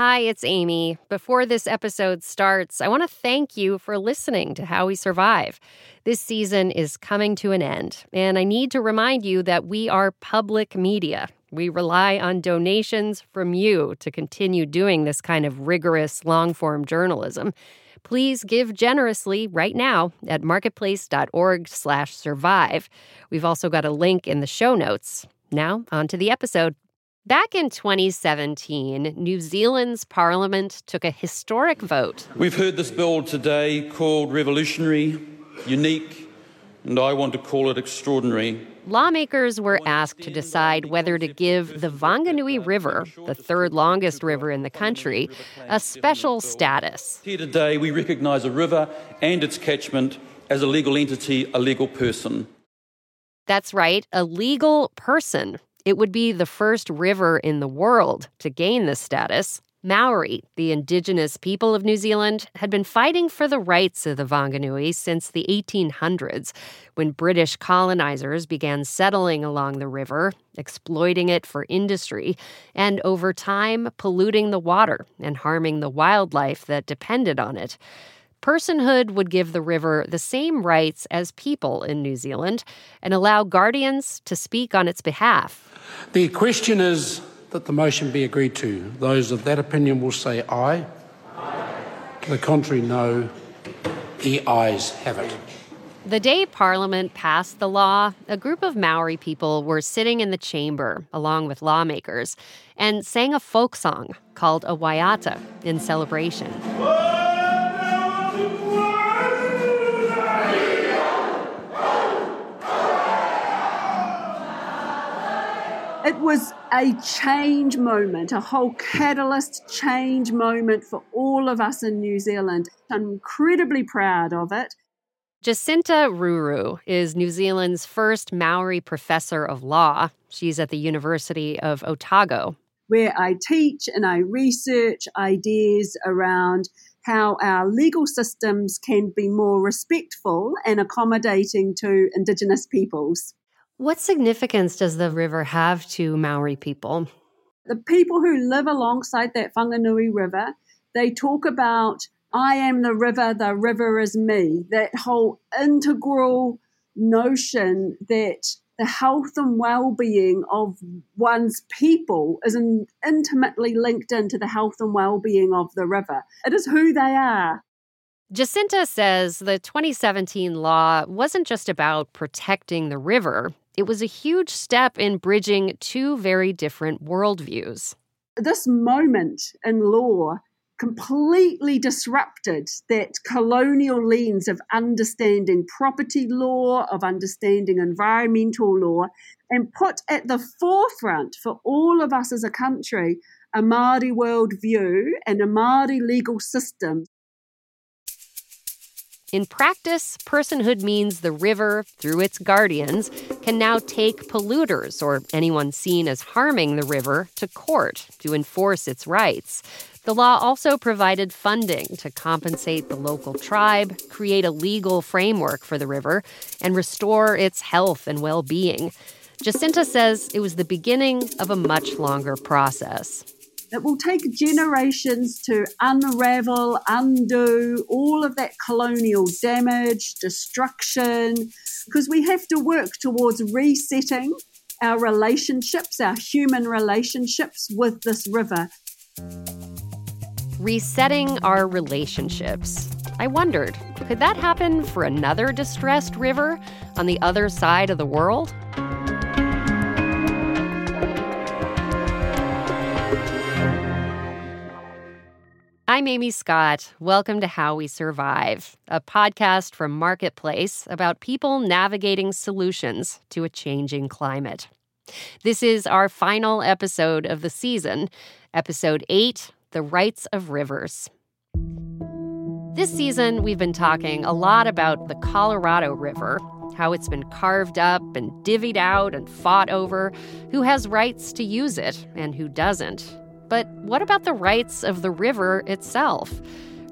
Hi, it's Amy. Before this episode starts, I want to thank you for listening to How We Survive. This season is coming to an end, and I need to remind you that we are public media. We rely on donations from you to continue doing this kind of rigorous long form journalism. Please give generously right now at marketplace.org/survive. We've also got a link in the show notes. Now, on to the episode. Back in 2017, New Zealand's parliament took a historic vote. We've heard this bill today called revolutionary, unique, and I want to call it extraordinary. Lawmakers were asked to decide whether to give the Whanganui River, the third longest river in the country, a special status. Here today, we recognise a river and its catchment as a legal entity, a legal person. That's right, a legal person. It would be the first river in the world to gain this status. Maori, the indigenous people of New Zealand, had been fighting for the rights of the Whanganui since the 1800s, when British colonizers began settling along the river, exploiting it for industry, and over time polluting the water and harming the wildlife that depended on it. Personhood would give the river the same rights as people in New Zealand and allow guardians to speak on its behalf. The question is that the motion be agreed to. Those of that opinion will say aye. aye. The contrary, no. The ayes have it. The day Parliament passed the law, a group of Maori people were sitting in the chamber, along with lawmakers, and sang a folk song called a waiata in celebration. It was a change moment, a whole catalyst change moment for all of us in New Zealand. I'm incredibly proud of it. Jacinta Ruru is New Zealand's first Maori professor of law. She's at the University of Otago, where I teach and I research ideas around how our legal systems can be more respectful and accommodating to Indigenous peoples. What significance does the river have to Maori people? The people who live alongside that Whanganui River, they talk about, I am the river, the river is me. That whole integral notion that the health and well being of one's people is in, intimately linked into the health and well being of the river. It is who they are. Jacinta says the 2017 law wasn't just about protecting the river, it was a huge step in bridging two very different worldviews. This moment in law completely disrupted that colonial lens of understanding property law, of understanding environmental law, and put at the forefront for all of us as a country a Māori worldview and a Māori legal system in practice, personhood means the river, through its guardians, can now take polluters or anyone seen as harming the river to court to enforce its rights. The law also provided funding to compensate the local tribe, create a legal framework for the river, and restore its health and well being. Jacinta says it was the beginning of a much longer process. It will take generations to unravel, undo all of that colonial damage, destruction, because we have to work towards resetting our relationships, our human relationships with this river. Resetting our relationships. I wondered, could that happen for another distressed river on the other side of the world? I'm Amy Scott. Welcome to How We Survive, a podcast from Marketplace about people navigating solutions to a changing climate. This is our final episode of the season, episode 8 The Rights of Rivers. This season, we've been talking a lot about the Colorado River, how it's been carved up and divvied out and fought over, who has rights to use it and who doesn't. But what about the rights of the river itself?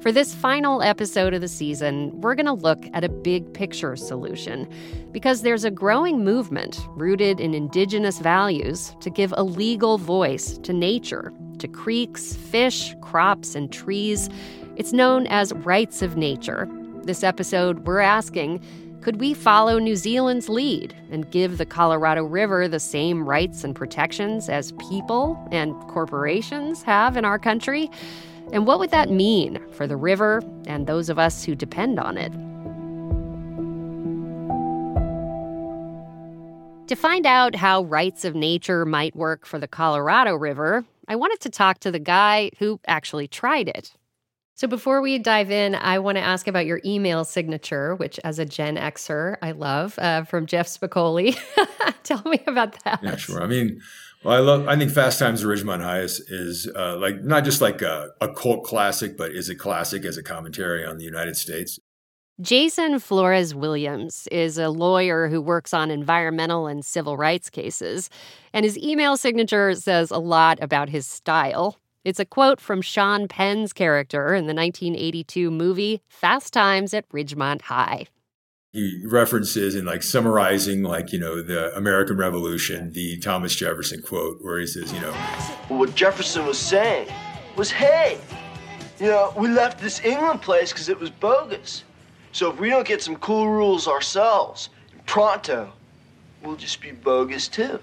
For this final episode of the season, we're going to look at a big picture solution because there's a growing movement rooted in indigenous values to give a legal voice to nature to creeks, fish, crops, and trees. It's known as rights of nature. This episode, we're asking could we follow New Zealand's lead and give the Colorado River the same rights and protections as people and corporations have in our country? And what would that mean for the river and those of us who depend on it? To find out how rights of nature might work for the Colorado River, I wanted to talk to the guy who actually tried it. So before we dive in, I want to ask about your email signature, which as a Gen Xer, I love, uh, from Jeff Spicoli. Tell me about that. Yeah, sure. I mean, well, I love. I think Fast Times at Ridgemont High is, is uh, like not just like a, a cult classic, but is a classic as a commentary on the United States. Jason Flores Williams is a lawyer who works on environmental and civil rights cases, and his email signature says a lot about his style. It's a quote from Sean Penn's character in the 1982 movie Fast Times at Ridgemont High. He references in like summarizing, like, you know, the American Revolution, the Thomas Jefferson quote, where he says, you know, what Jefferson was saying was, hey, you know, we left this England place because it was bogus. So if we don't get some cool rules ourselves, pronto, we'll just be bogus too.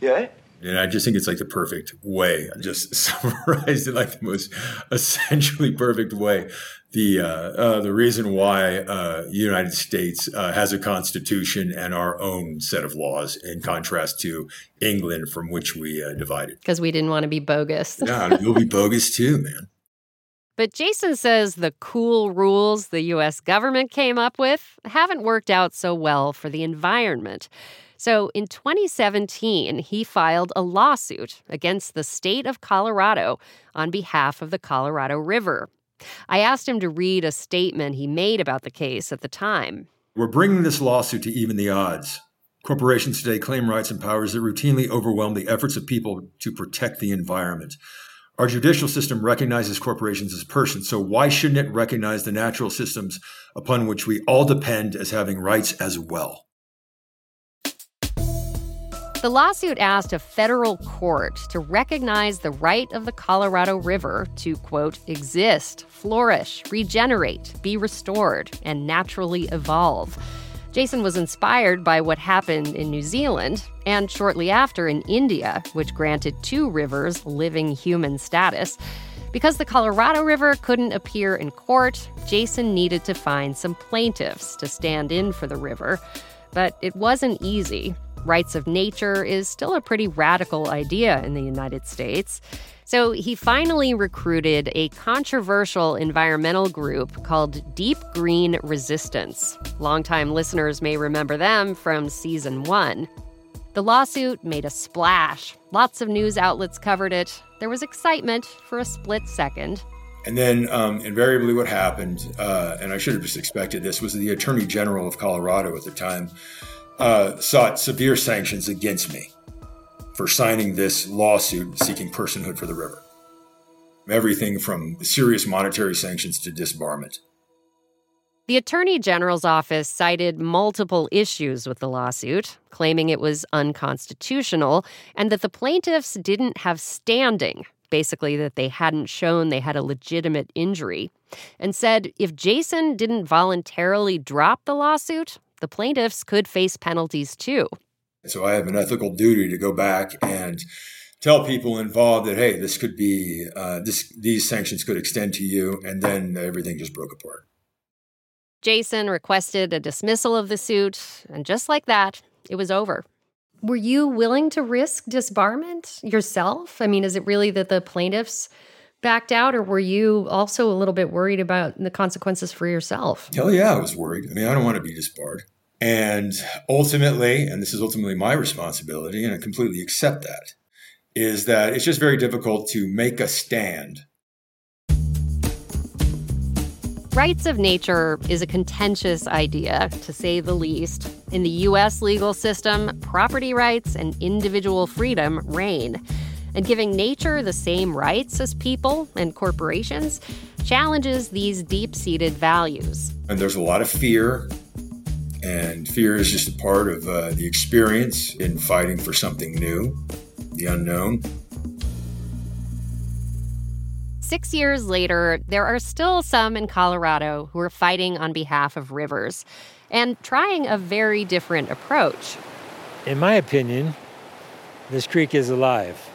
Yeah? And I just think it's like the perfect way. I just summarized it like the most essentially perfect way. The uh, uh, the reason why uh, United States uh, has a constitution and our own set of laws, in contrast to England, from which we uh, divided. Because we didn't want to be bogus. yeah, you'll be bogus too, man. But Jason says the cool rules the U.S. government came up with haven't worked out so well for the environment. So in 2017, he filed a lawsuit against the state of Colorado on behalf of the Colorado River. I asked him to read a statement he made about the case at the time. We're bringing this lawsuit to even the odds. Corporations today claim rights and powers that routinely overwhelm the efforts of people to protect the environment. Our judicial system recognizes corporations as persons, so why shouldn't it recognize the natural systems upon which we all depend as having rights as well? The lawsuit asked a federal court to recognize the right of the Colorado River to, quote, exist, flourish, regenerate, be restored, and naturally evolve. Jason was inspired by what happened in New Zealand and shortly after in India, which granted two rivers living human status. Because the Colorado River couldn't appear in court, Jason needed to find some plaintiffs to stand in for the river. But it wasn't easy rights of nature is still a pretty radical idea in the United States. So he finally recruited a controversial environmental group called Deep Green Resistance. Longtime listeners may remember them from season one. The lawsuit made a splash. Lots of news outlets covered it. There was excitement for a split second. And then, um, invariably, what happened, uh, and I should have just expected this, was the Attorney General of Colorado at the time uh, sought severe sanctions against me for signing this lawsuit seeking personhood for the river. Everything from serious monetary sanctions to disbarment. The Attorney General's office cited multiple issues with the lawsuit, claiming it was unconstitutional and that the plaintiffs didn't have standing, basically, that they hadn't shown they had a legitimate injury, and said if Jason didn't voluntarily drop the lawsuit, the plaintiffs could face penalties too. So I have an ethical duty to go back and tell people involved that hey, this could be uh, this these sanctions could extend to you, and then everything just broke apart. Jason requested a dismissal of the suit, and just like that, it was over. Were you willing to risk disbarment yourself? I mean, is it really that the plaintiffs backed out, or were you also a little bit worried about the consequences for yourself? Hell yeah, I was worried. I mean, I don't want to be disbarred. And ultimately, and this is ultimately my responsibility, and I completely accept that, is that it's just very difficult to make a stand. Rights of nature is a contentious idea, to say the least. In the U.S. legal system, property rights and individual freedom reign. And giving nature the same rights as people and corporations challenges these deep seated values. And there's a lot of fear and fear is just a part of uh, the experience in fighting for something new, the unknown. Six years later, there are still some in Colorado who are fighting on behalf of rivers and trying a very different approach. In my opinion, this creek is alive.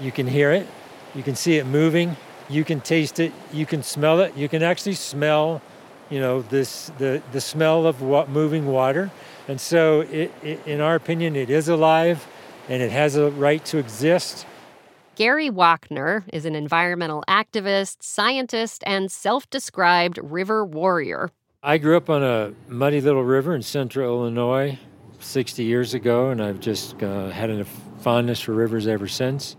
You can hear it, you can see it moving, you can taste it, you can smell it, you can actually smell, you know, this the the smell of what moving water. And so, it, it, in our opinion, it is alive, and it has a right to exist. Gary Wockner is an environmental activist, scientist, and self described river warrior. I grew up on a muddy little river in central Illinois 60 years ago, and I've just uh, had a fondness for rivers ever since.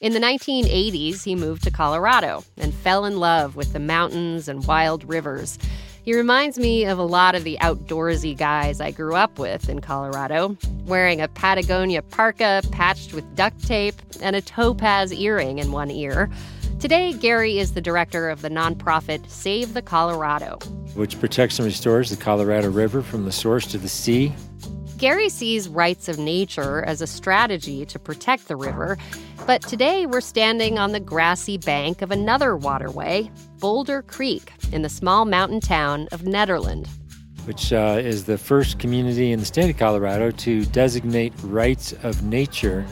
In the 1980s, he moved to Colorado and fell in love with the mountains and wild rivers. He reminds me of a lot of the outdoorsy guys I grew up with in Colorado, wearing a Patagonia parka patched with duct tape and a topaz earring in one ear. Today, Gary is the director of the nonprofit Save the Colorado, which protects and restores the Colorado River from the source to the sea. Gary sees rights of nature as a strategy to protect the river, but today we're standing on the grassy bank of another waterway, Boulder Creek, in the small mountain town of Nederland. Which uh, is the first community in the state of Colorado to designate rights of nature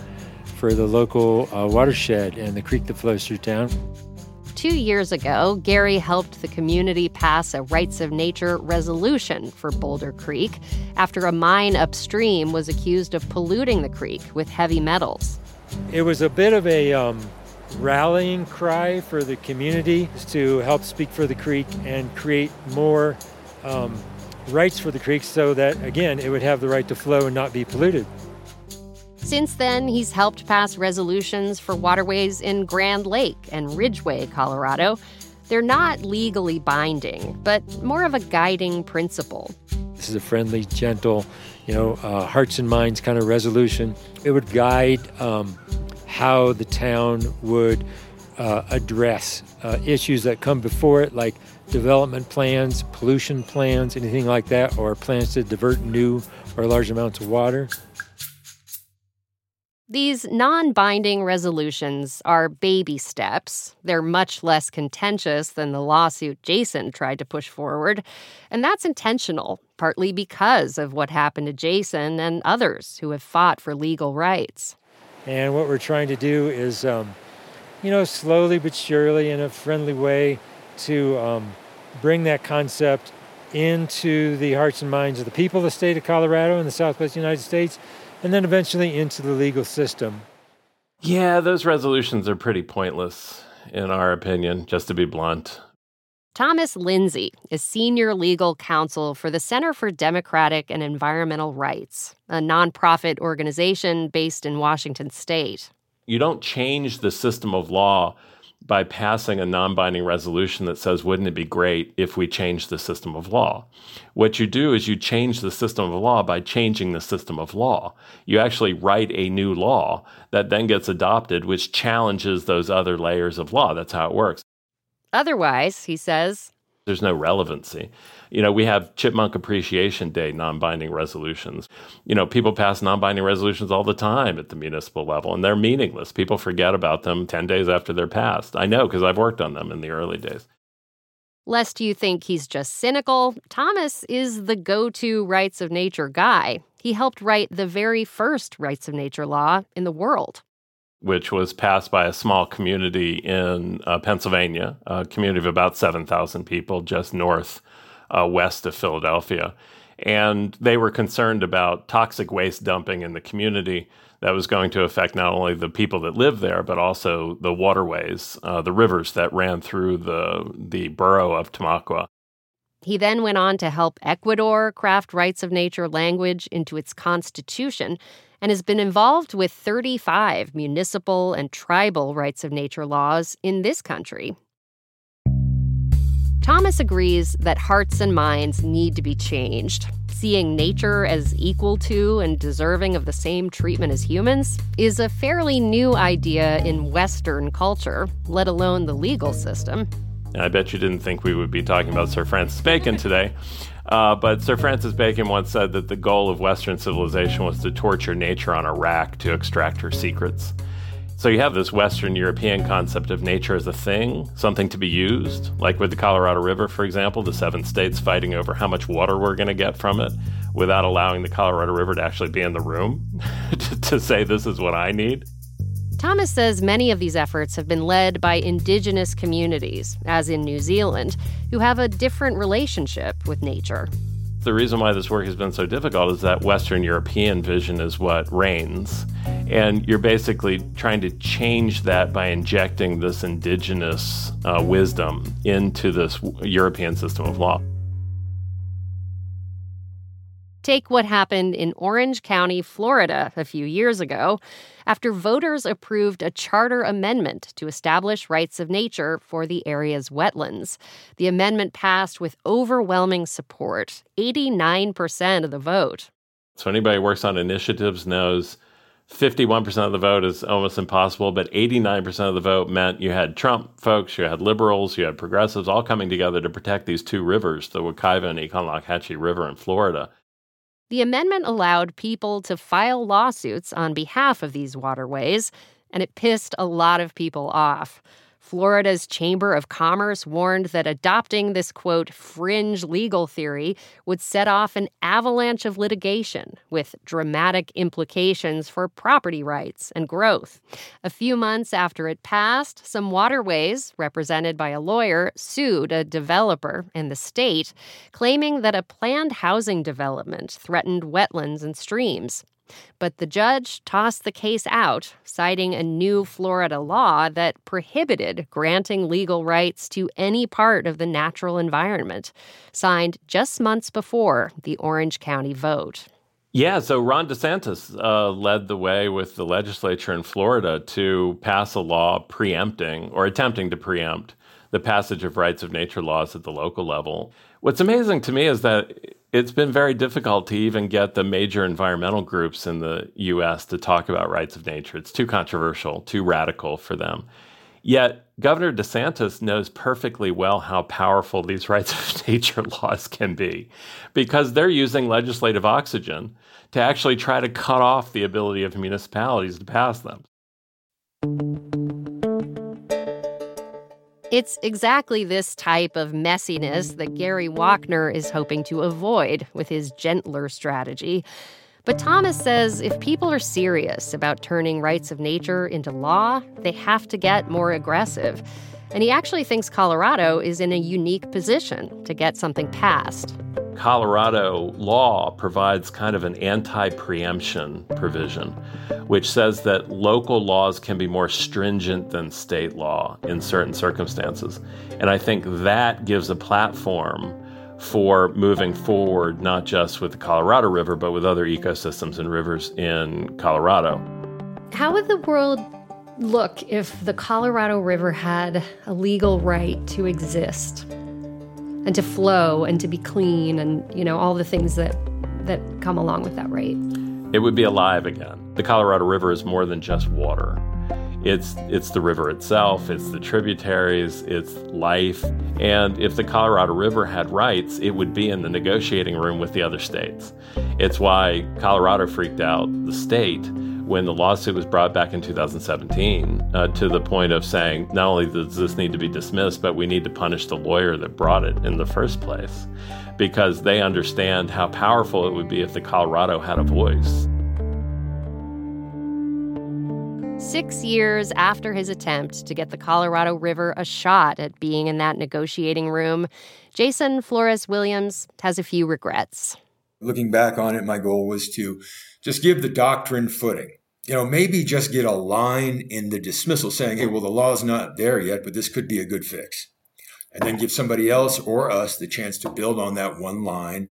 for the local uh, watershed and the creek that flows through town. Two years ago, Gary helped the community pass a rights of nature resolution for Boulder Creek after a mine upstream was accused of polluting the creek with heavy metals. It was a bit of a um, rallying cry for the community to help speak for the creek and create more um, rights for the creek so that, again, it would have the right to flow and not be polluted. Since then, he's helped pass resolutions for waterways in Grand Lake and Ridgway, Colorado. They're not legally binding, but more of a guiding principle. This is a friendly, gentle, you know, uh, hearts and minds kind of resolution. It would guide um, how the town would uh, address uh, issues that come before it, like development plans, pollution plans, anything like that, or plans to divert new or large amounts of water. These non binding resolutions are baby steps. They're much less contentious than the lawsuit Jason tried to push forward. And that's intentional, partly because of what happened to Jason and others who have fought for legal rights. And what we're trying to do is, um, you know, slowly but surely, in a friendly way, to um, bring that concept into the hearts and minds of the people of the state of Colorado and the Southwest United States and then eventually into the legal system. Yeah, those resolutions are pretty pointless, in our opinion, just to be blunt. Thomas Linzey is senior legal counsel for the Center for Democratic and Environmental Rights, a nonprofit organization based in Washington state. You don't change the system of law by passing a non binding resolution that says, wouldn't it be great if we changed the system of law? What you do is you change the system of law by changing the system of law. You actually write a new law that then gets adopted, which challenges those other layers of law. That's how it works. Otherwise, he says, there's no relevancy. You know, we have Chipmunk Appreciation Day non binding resolutions. You know, people pass non binding resolutions all the time at the municipal level, and they're meaningless. People forget about them 10 days after they're passed. I know because I've worked on them in the early days. Lest you think he's just cynical, Thomas is the go to rights of nature guy. He helped write the very first rights of nature law in the world which was passed by a small community in uh, Pennsylvania, a community of about 7,000 people just north uh, west of Philadelphia. And they were concerned about toxic waste dumping in the community that was going to affect not only the people that live there, but also the waterways, uh, the rivers that ran through the, the borough of Tamaqua. He then went on to help Ecuador craft rights of nature language into its constitution and has been involved with 35 municipal and tribal rights of nature laws in this country. Thomas agrees that hearts and minds need to be changed. Seeing nature as equal to and deserving of the same treatment as humans is a fairly new idea in Western culture, let alone the legal system. I bet you didn't think we would be talking about Sir Francis Bacon today. Uh, but Sir Francis Bacon once said that the goal of Western civilization was to torture nature on a rack to extract her secrets. So you have this Western European concept of nature as a thing, something to be used, like with the Colorado River, for example, the seven states fighting over how much water we're going to get from it without allowing the Colorado River to actually be in the room to, to say, this is what I need. Thomas says many of these efforts have been led by indigenous communities, as in New Zealand, who have a different relationship with nature. The reason why this work has been so difficult is that Western European vision is what reigns. And you're basically trying to change that by injecting this indigenous uh, wisdom into this European system of law. Take what happened in Orange County, Florida, a few years ago, after voters approved a charter amendment to establish rights of nature for the area's wetlands. The amendment passed with overwhelming support 89% of the vote. So, anybody who works on initiatives knows 51% of the vote is almost impossible, but 89% of the vote meant you had Trump folks, you had liberals, you had progressives all coming together to protect these two rivers, the Wekiva and Econlockhatchee River in Florida. The amendment allowed people to file lawsuits on behalf of these waterways, and it pissed a lot of people off. Florida's Chamber of Commerce warned that adopting this quote fringe legal theory would set off an avalanche of litigation with dramatic implications for property rights and growth. A few months after it passed, some waterways, represented by a lawyer, sued a developer and the state, claiming that a planned housing development threatened wetlands and streams. But the judge tossed the case out, citing a new Florida law that prohibited granting legal rights to any part of the natural environment, signed just months before the Orange County vote. Yeah, so Ron DeSantis uh, led the way with the legislature in Florida to pass a law preempting or attempting to preempt the passage of rights of nature laws at the local level. What's amazing to me is that it's been very difficult to even get the major environmental groups in the US to talk about rights of nature. It's too controversial, too radical for them. Yet, Governor DeSantis knows perfectly well how powerful these rights of nature laws can be because they're using legislative oxygen to actually try to cut off the ability of municipalities to pass them. It's exactly this type of messiness that Gary Wockner is hoping to avoid with his gentler strategy. But Thomas says if people are serious about turning rights of nature into law, they have to get more aggressive. And he actually thinks Colorado is in a unique position to get something passed. Colorado law provides kind of an anti preemption provision, which says that local laws can be more stringent than state law in certain circumstances. And I think that gives a platform for moving forward, not just with the Colorado River, but with other ecosystems and rivers in Colorado. How would the world look if the Colorado River had a legal right to exist? And to flow and to be clean and you know all the things that that come along with that right? It would be alive again. The colorado river is more than just water. It's it's the river itself it's the tributaries it's life. And if the colorado river had rights it would be in the negotiating room with the other states. It's why colorado freaked out the state when the lawsuit was brought back in 2017 uh, to the point of saying not only does this need to be dismissed, but we need to punish the lawyer that brought it in the first place because they understand how powerful it would be if the Colorado had a voice. Six years after his attempt to get the Colorado River a shot at being in that negotiating room, Jason Flores Williams has a few regrets. Looking back on it, my goal was to just give the doctrine footing you know, maybe just get a line in the dismissal saying, hey, well, the law's not there yet, but this could be a good fix. And then give somebody else or us the chance to build on that one line.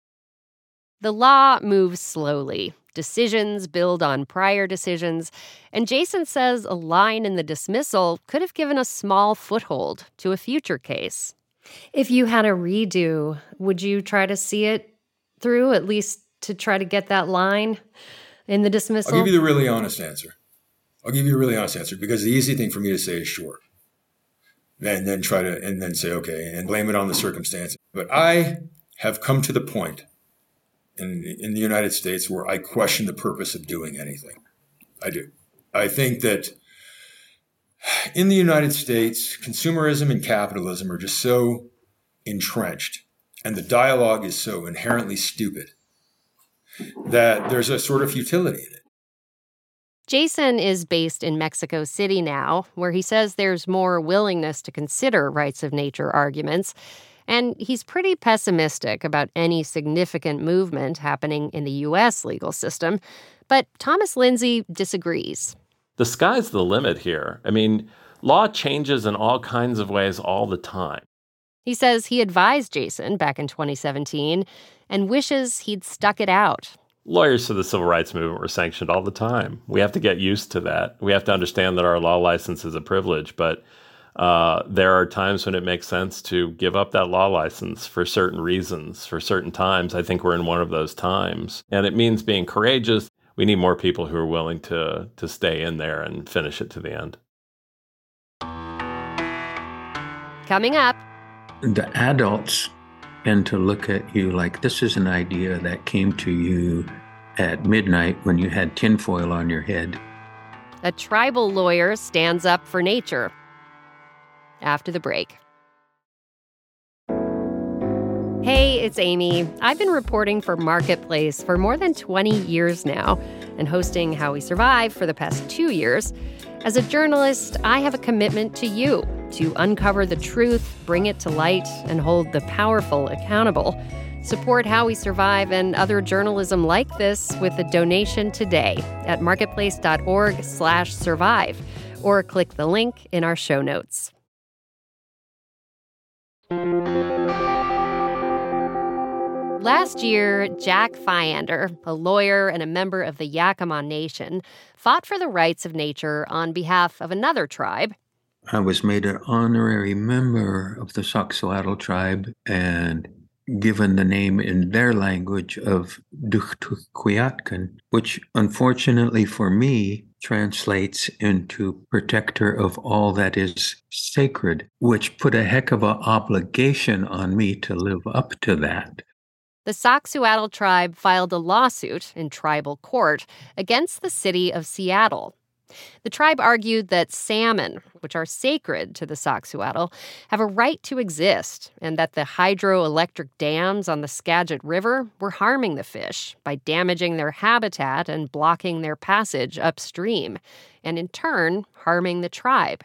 The law moves slowly. Decisions build on prior decisions. And Jason says a line in the dismissal could have given a small foothold to a future case. If you had a redo, would you try to see it through, at least to try to get that line? In the dismissal? I'll give you the really honest answer. I'll give you a really honest answer because the easy thing for me to say is sure. And then try to, and then say, okay, and blame it on the circumstance. But I have come to the point in, in the United States where I question the purpose of doing anything. I do. I think that In the United States, consumerism and capitalism are just so entrenched, and the dialogue is so inherently stupid that there's a sort of futility in it. Jason is based in Mexico City now, where he says there's more willingness to consider rights of nature arguments. And he's pretty pessimistic about any significant movement happening in the U.S. legal system. But Thomas Linzey disagrees. The sky's the limit here. I mean, law changes in all kinds of ways all the time. He says he advised Jason back in 2017 and wishes he'd stuck it out. Lawyers for the civil rights movement were sanctioned all the time. We have to get used to that. We have to understand that our law license is a privilege, but uh, there are times when it makes sense to give up that law license for certain reasons, for certain times. I think we're in one of those times. And it means being courageous. We need more people who are willing to, to stay in there and finish it to the end. Coming up, the adults tend to look at you like this is an idea that came to you at midnight when you had tinfoil on your head. A tribal lawyer stands up for nature after the break. Hey, it's Amy. I've been reporting for Marketplace for more than 20 years now and hosting How We Survive for the past two years. As a journalist, I have a commitment to you to uncover the truth, bring it to light, and hold the powerful accountable. Support How We Survive and other journalism like this with a donation today at marketplace.org/survive or click the link in our show notes. Last year, Jack Fiander, a lawyer and a member of the Yakama Nation, fought for the rights of nature on behalf of another tribe. I was made an honorary member of the Sauk-Suiattle tribe and given the name in their language of Duchtukuyatkan, which unfortunately for me translates into protector of all that is sacred, which put a heck of an obligation on me to live up to that. The Sauk-Suiattle tribe filed a lawsuit in tribal court against the city of Seattle the tribe argued that salmon, which are sacred to the Sauk-Suiattle, have a right to exist, and that the hydroelectric dams on the Skagit River were harming the fish by damaging their habitat and blocking their passage upstream, and in turn, harming the tribe.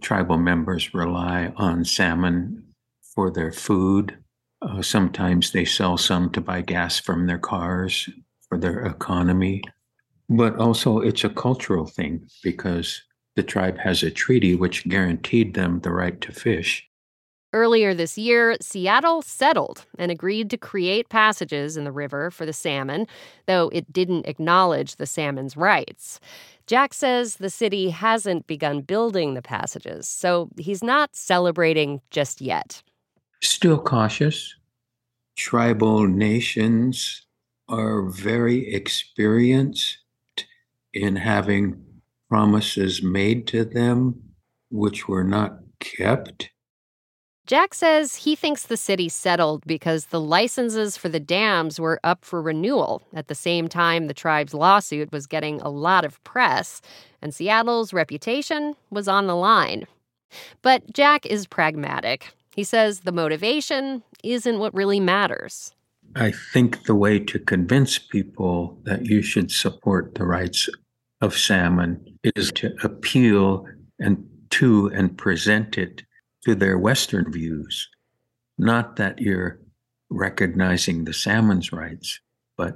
Tribal members rely on salmon for their food. Uh, sometimes they sell some to buy gas from their cars for their economy. But also, it's a cultural thing because the tribe has a treaty which guaranteed them the right to fish. Earlier this year, Seattle settled and agreed to create passages in the river for the salmon, though it didn't acknowledge the salmon's rights. Jack says the city hasn't begun building the passages, so he's not celebrating just yet. Still cautious. Tribal nations are very experienced in having promises made to them which were not kept. Jack says he thinks the city settled because the licenses for the dams were up for renewal at the same time the tribe's lawsuit was getting a lot of press, and Seattle's reputation was on the line. But Jack is pragmatic. He says the motivation isn't what really matters. I think the way to convince people that you should support the rights of salmon is to appeal and to and present it to their Western views. Not that you're recognizing the salmon's rights, but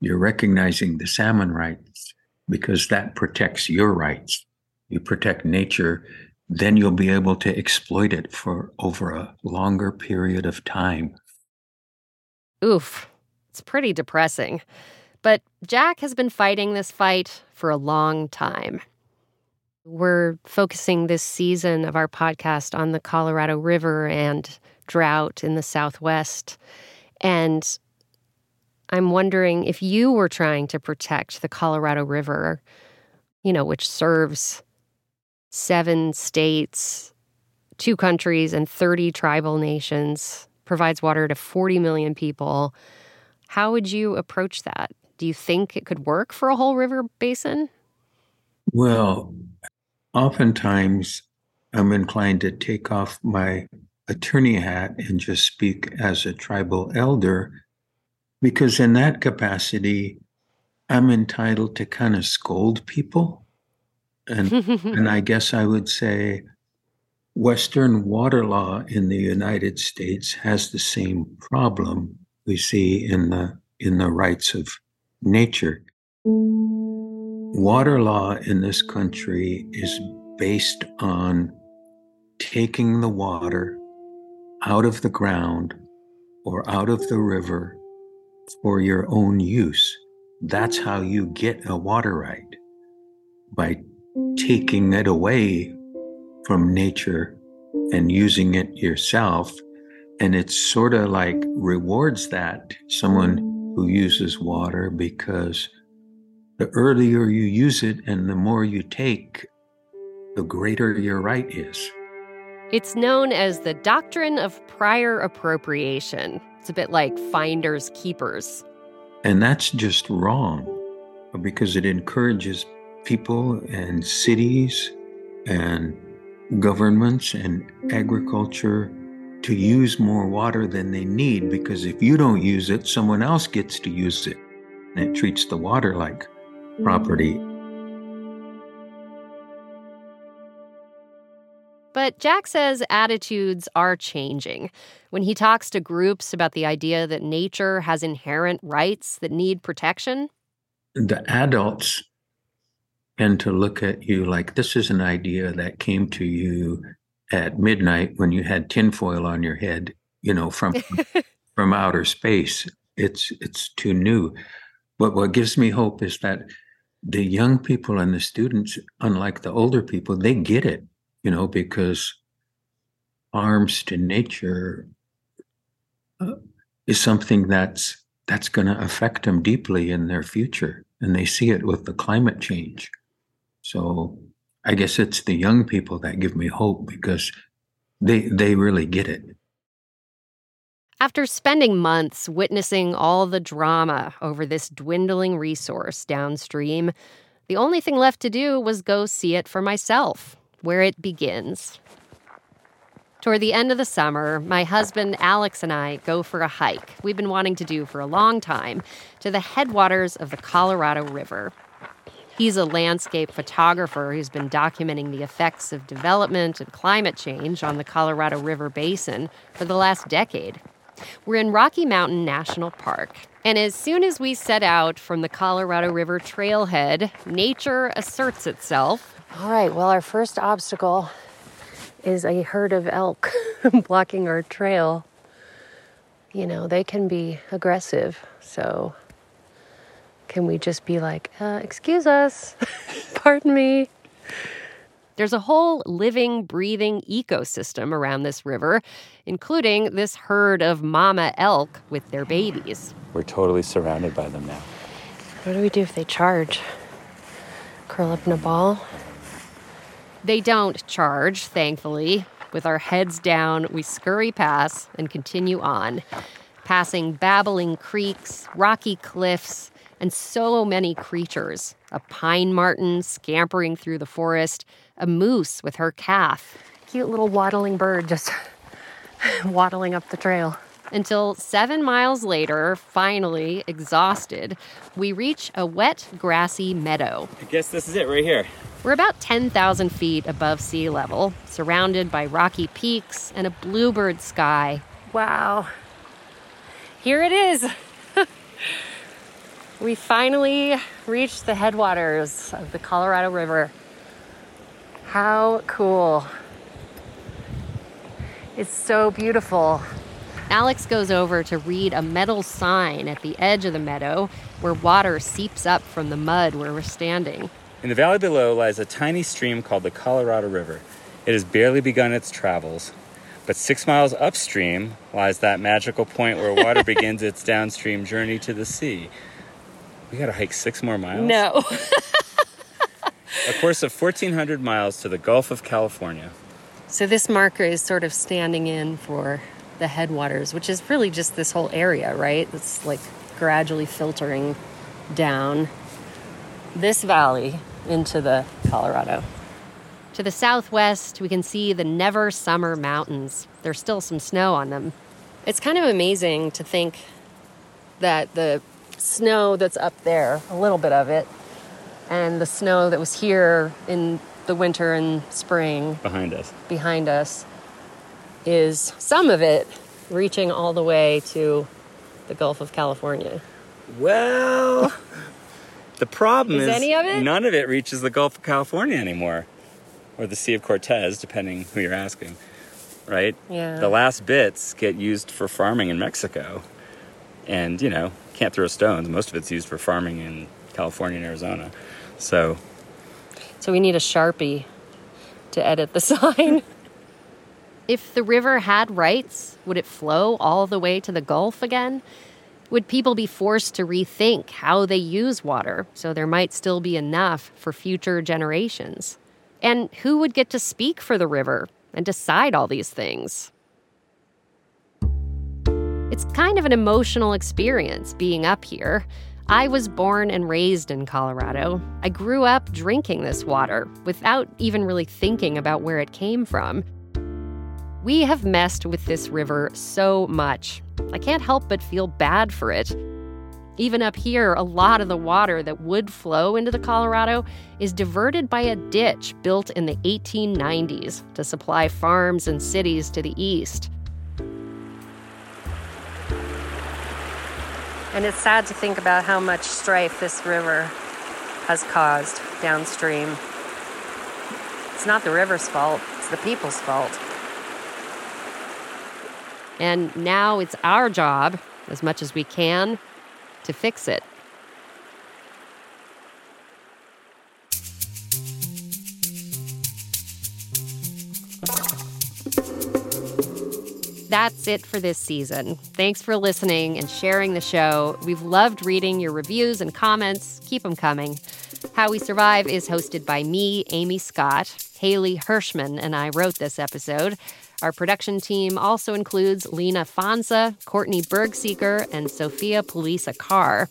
you're recognizing the salmon rights because that protects your rights. You protect nature, then you'll be able to exploit it for over a longer period of time. Oof, it's pretty depressing. But Jack has been fighting this fight for a long time. We're focusing this season of our podcast on the Colorado River and drought in the Southwest. And I'm wondering if you were trying to protect the Colorado River, you know, which serves seven states, two countries, and 30 tribal nations, provides water to 40 million people. How would you approach that? Do you think it could work for a whole river basin? Well, oftentimes I'm inclined to take off my attorney hat and just speak as a tribal elder because in that capacity I'm entitled to kind of scold people and and I guess I would say Western water law in the United States has the same problem we see in the in the rights of nature. Water law in this country is based on taking the water out of the ground or out of the river for your own use. That's how you get a water right by taking it away from nature and using it yourself. And it's sort of like rewards that someone who uses water because the earlier you use it and the more you take, the greater your right is. It's known as the doctrine of prior appropriation. It's a bit like finders keepers. And that's just wrong because it encourages people and cities and governments and mm-hmm. agriculture to use more water than they need because if you don't use it, someone else gets to use it. And it treats the water like mm-hmm. property. But Jack says attitudes are changing. When he talks to groups about the idea that nature has inherent rights that need protection, the adults tend to look at you like this is an idea that came to you at midnight when you had tinfoil on your head, you know, from from outer space. It's it's too new. But what gives me hope is that the young people and the students, unlike the older people, they get it, you know, because arms to nature uh, is something that's that's going to affect them deeply in their future, and they see it with the climate change. So I guess it's the young people that give me hope because they they really get it. After spending months witnessing all the drama over this dwindling resource downstream, the only thing left to do was go see it for myself, where it begins. Toward the end of the summer, my husband Alex and I go for a hike we've been wanting to do for a long time to the headwaters of the Colorado River. He's a landscape photographer who's been documenting the effects of development and climate change on the Colorado River Basin for the last decade. We're in Rocky Mountain National Park, and as soon as we set out from the Colorado River trailhead, nature asserts itself. All right, well, our first obstacle is a herd of elk blocking our trail. You know, they can be aggressive, so can we just be like, uh, excuse us, pardon me? There's a whole living, breathing ecosystem around this river, including this herd of mama elk with their babies. We're totally surrounded by them now. What do we do if they charge? Curl up in a ball? They don't charge, thankfully. With our heads down, we scurry past and continue on, passing babbling creeks, rocky cliffs, and so many creatures a pine marten scampering through the forest, a moose with her calf, cute little waddling bird just waddling up the trail. Until seven miles later, finally exhausted, we reach a wet, grassy meadow. I guess this is it right here. We're about 10,000 feet above sea level, surrounded by rocky peaks and a bluebird sky. Wow. Here it is. we finally reached the headwaters of the Colorado River. How cool! It's so beautiful. Alex goes over to read a metal sign at the edge of the meadow where water seeps up from the mud where we're standing. In the valley below lies a tiny stream called the Colorado River. It has barely begun its travels, but six miles upstream lies that magical point where water begins its downstream journey to the sea. We gotta hike six more miles? No. a course of 1,400 miles to the Gulf of California. So, this marker is sort of standing in for the headwaters, which is really just this whole area, right? It's like gradually filtering down this valley into the Colorado. To the southwest, we can see the Never Summer Mountains. There's still some snow on them. It's kind of amazing to think that the snow that's up there, a little bit of it, and the snow that was here in the winter and spring behind us, behind us, is some of it reaching all the way to the Gulf of California. Well, the problem is, is any of it? none of it reaches the Gulf of California anymore, or the Sea of Cortez, depending who you're asking. Right? Yeah. The last bits get used for farming in Mexico, and you know can't throw stones. Most of it's used for farming in California and Arizona. So, so we need a sharpie to edit the sign. if the river had rights, would it flow all the way to the Gulf again? Would people be forced to rethink how they use water so there might still be enough for future generations? And who would get to speak for the river and decide all these things? It's kind of an emotional experience being up here. I was born and raised in Colorado. I grew up drinking this water without even really thinking about where it came from. We have messed with this river so much. I can't help but feel bad for it. Even up here, a lot of the water that would flow into the Colorado is diverted by a ditch built in the 1890s to supply farms and cities to the east. And it's sad to think about how much strife this river has caused downstream. It's not the river's fault, it's the people's fault. And now it's our job, as much as we can, to fix it. That's it for this season. Thanks for listening and sharing the show. We've loved reading your reviews and comments. Keep them coming. How We Survive is hosted by me, Amy Scott. Hayley Hershman and I wrote this episode. Our production team also includes Lena Fonza, Courtney Bergsieker, and Sophia Paliza-Carre.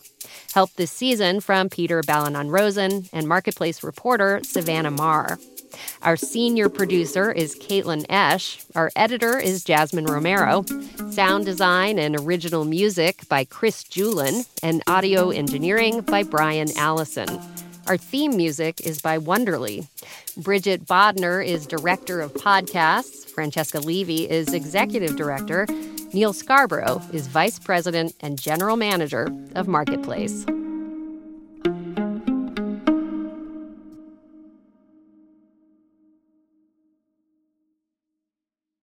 Help this season from Peter Balonon-Rosen and Marketplace reporter Savannah Maher. Our senior producer is Caitlin Esch. Our editor is Jasmine Romero. Sound design and original music by Chris Julin, and audio engineering by Brian Allison. Our theme music is by Wonderly. Bridget Bodnar is director of podcasts. Francesca Levy is executive director. Neal Scarbrough is vice president and general manager of Marketplace.